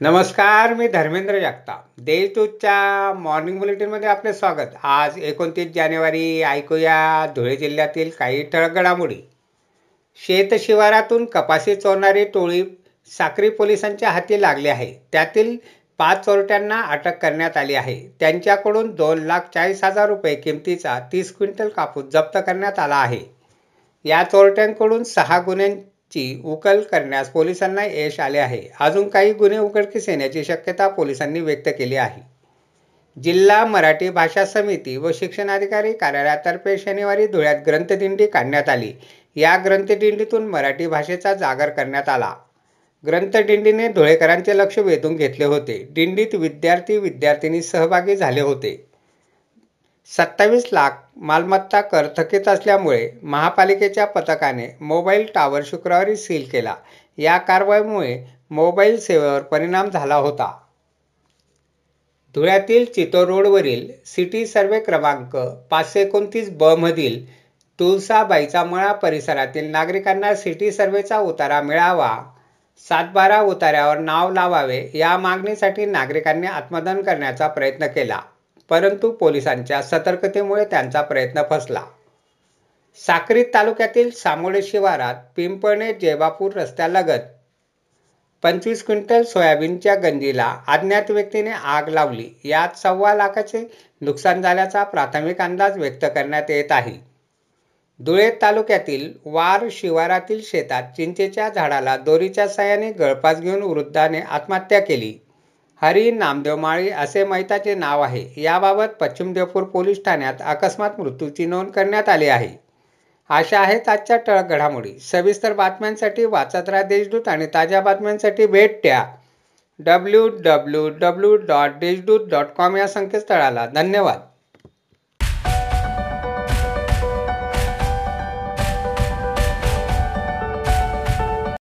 नमस्कार मी धर्मेंद्र जगताप. देशदूतच्या मॉर्निंग बुलेटिनमध्ये आपले स्वागत. आज एकोणतीस जानेवारी ऐकूया धुळे जिल्ह्यातील काही ठळक घडामोडी. शेतशिवारातून कपाशी चोरणारी टोळी साक्री पोलिसांच्या हाती लागली आहे. त्यातील पाच चोरट्यांना अटक करण्यात आली आहे. त्यांच्याकडून दोन लाख चाळीस हजार रुपये किमतीचा तीस क्विंटल कापूस जप्त करण्यात आला आहे. या चोरट्यांकडून सहा ची उकल करण्यास पोलिसांना यश आले आहे. अजून काही गुन्हे उघडकीस येण्याची शक्यता पोलिसांनी व्यक्त केली आहे. जिल्हा मराठी भाषा समिती व शिक्षणाधिकारी कार्यालयातर्फे शनिवारी धुळ्यात ग्रंथदिंडी काढण्यात आली. या ग्रंथदिंडीतून मराठी भाषेचा जागर करण्यात आला. ग्रंथदिंडीने धुळेकरांचे लक्ष वेधून घेतले होते. दिंडीत विद्यार्थी विद्यार्थिनी सहभागी झाले होते. सत्तावीस लाख मालमत्ता कर थकीत असल्यामुळे महापालिकेच्या पथकाने मोबाईल टावर शुक्रवारी सील केला. या कारवाईमुळे मोबाईल सेवेवर परिणाम झाला होता. धुळ्यातील चितोर रोडवरील सिटी सर्वे क्रमांक पाचशे एकोणतीस ब मधील तुळसाबाईचा मळा परिसरातील नागरिकांना सिटी सर्वेचा उतारा मिळावा सातबारा उतार्यावर नाव लावावे या मागणीसाठी नागरिकांनी आत्मदान करण्याचा प्रयत्न केला. परंतु पोलिसांच्या सतर्कतेमुळे त्यांचा प्रयत्न फसला. साक्रीत तालुक्यातील सामोडे शिवारात पिंपळणे जेवापूर रस्त्यालगत पंचवीस क्विंटल सोयाबीनच्या गंजीला अज्ञात व्यक्तीने आग लावली. यात सव्वा लाखाचे नुकसान झाल्याचा प्राथमिक अंदाज व्यक्त करण्यात येत आहे. धुळे तालुक्यातील वार शिवारातील शेतात चिंचेच्या झाडाला दोरीच्या साह्याने गळपास घेऊन वृद्धाने आत्महत्या केली. हरी नामदेव माळी असे मैताचे नाव आहे. याबाबत पश्चिम देवपूर पोलीस ठाण्यात अकस्मात मृत्यूची नोंद करण्यात आली आहे. अशा आहेत आजच्या टळक घडामोडी. सविस्तर बातम्यांसाठी वाचत राहा देशदूत आणि ताज्या बातम्यांसाठी भेट द्या. W W W dot Deshdoot dot com या संकेतस्थळाला. धन्यवाद.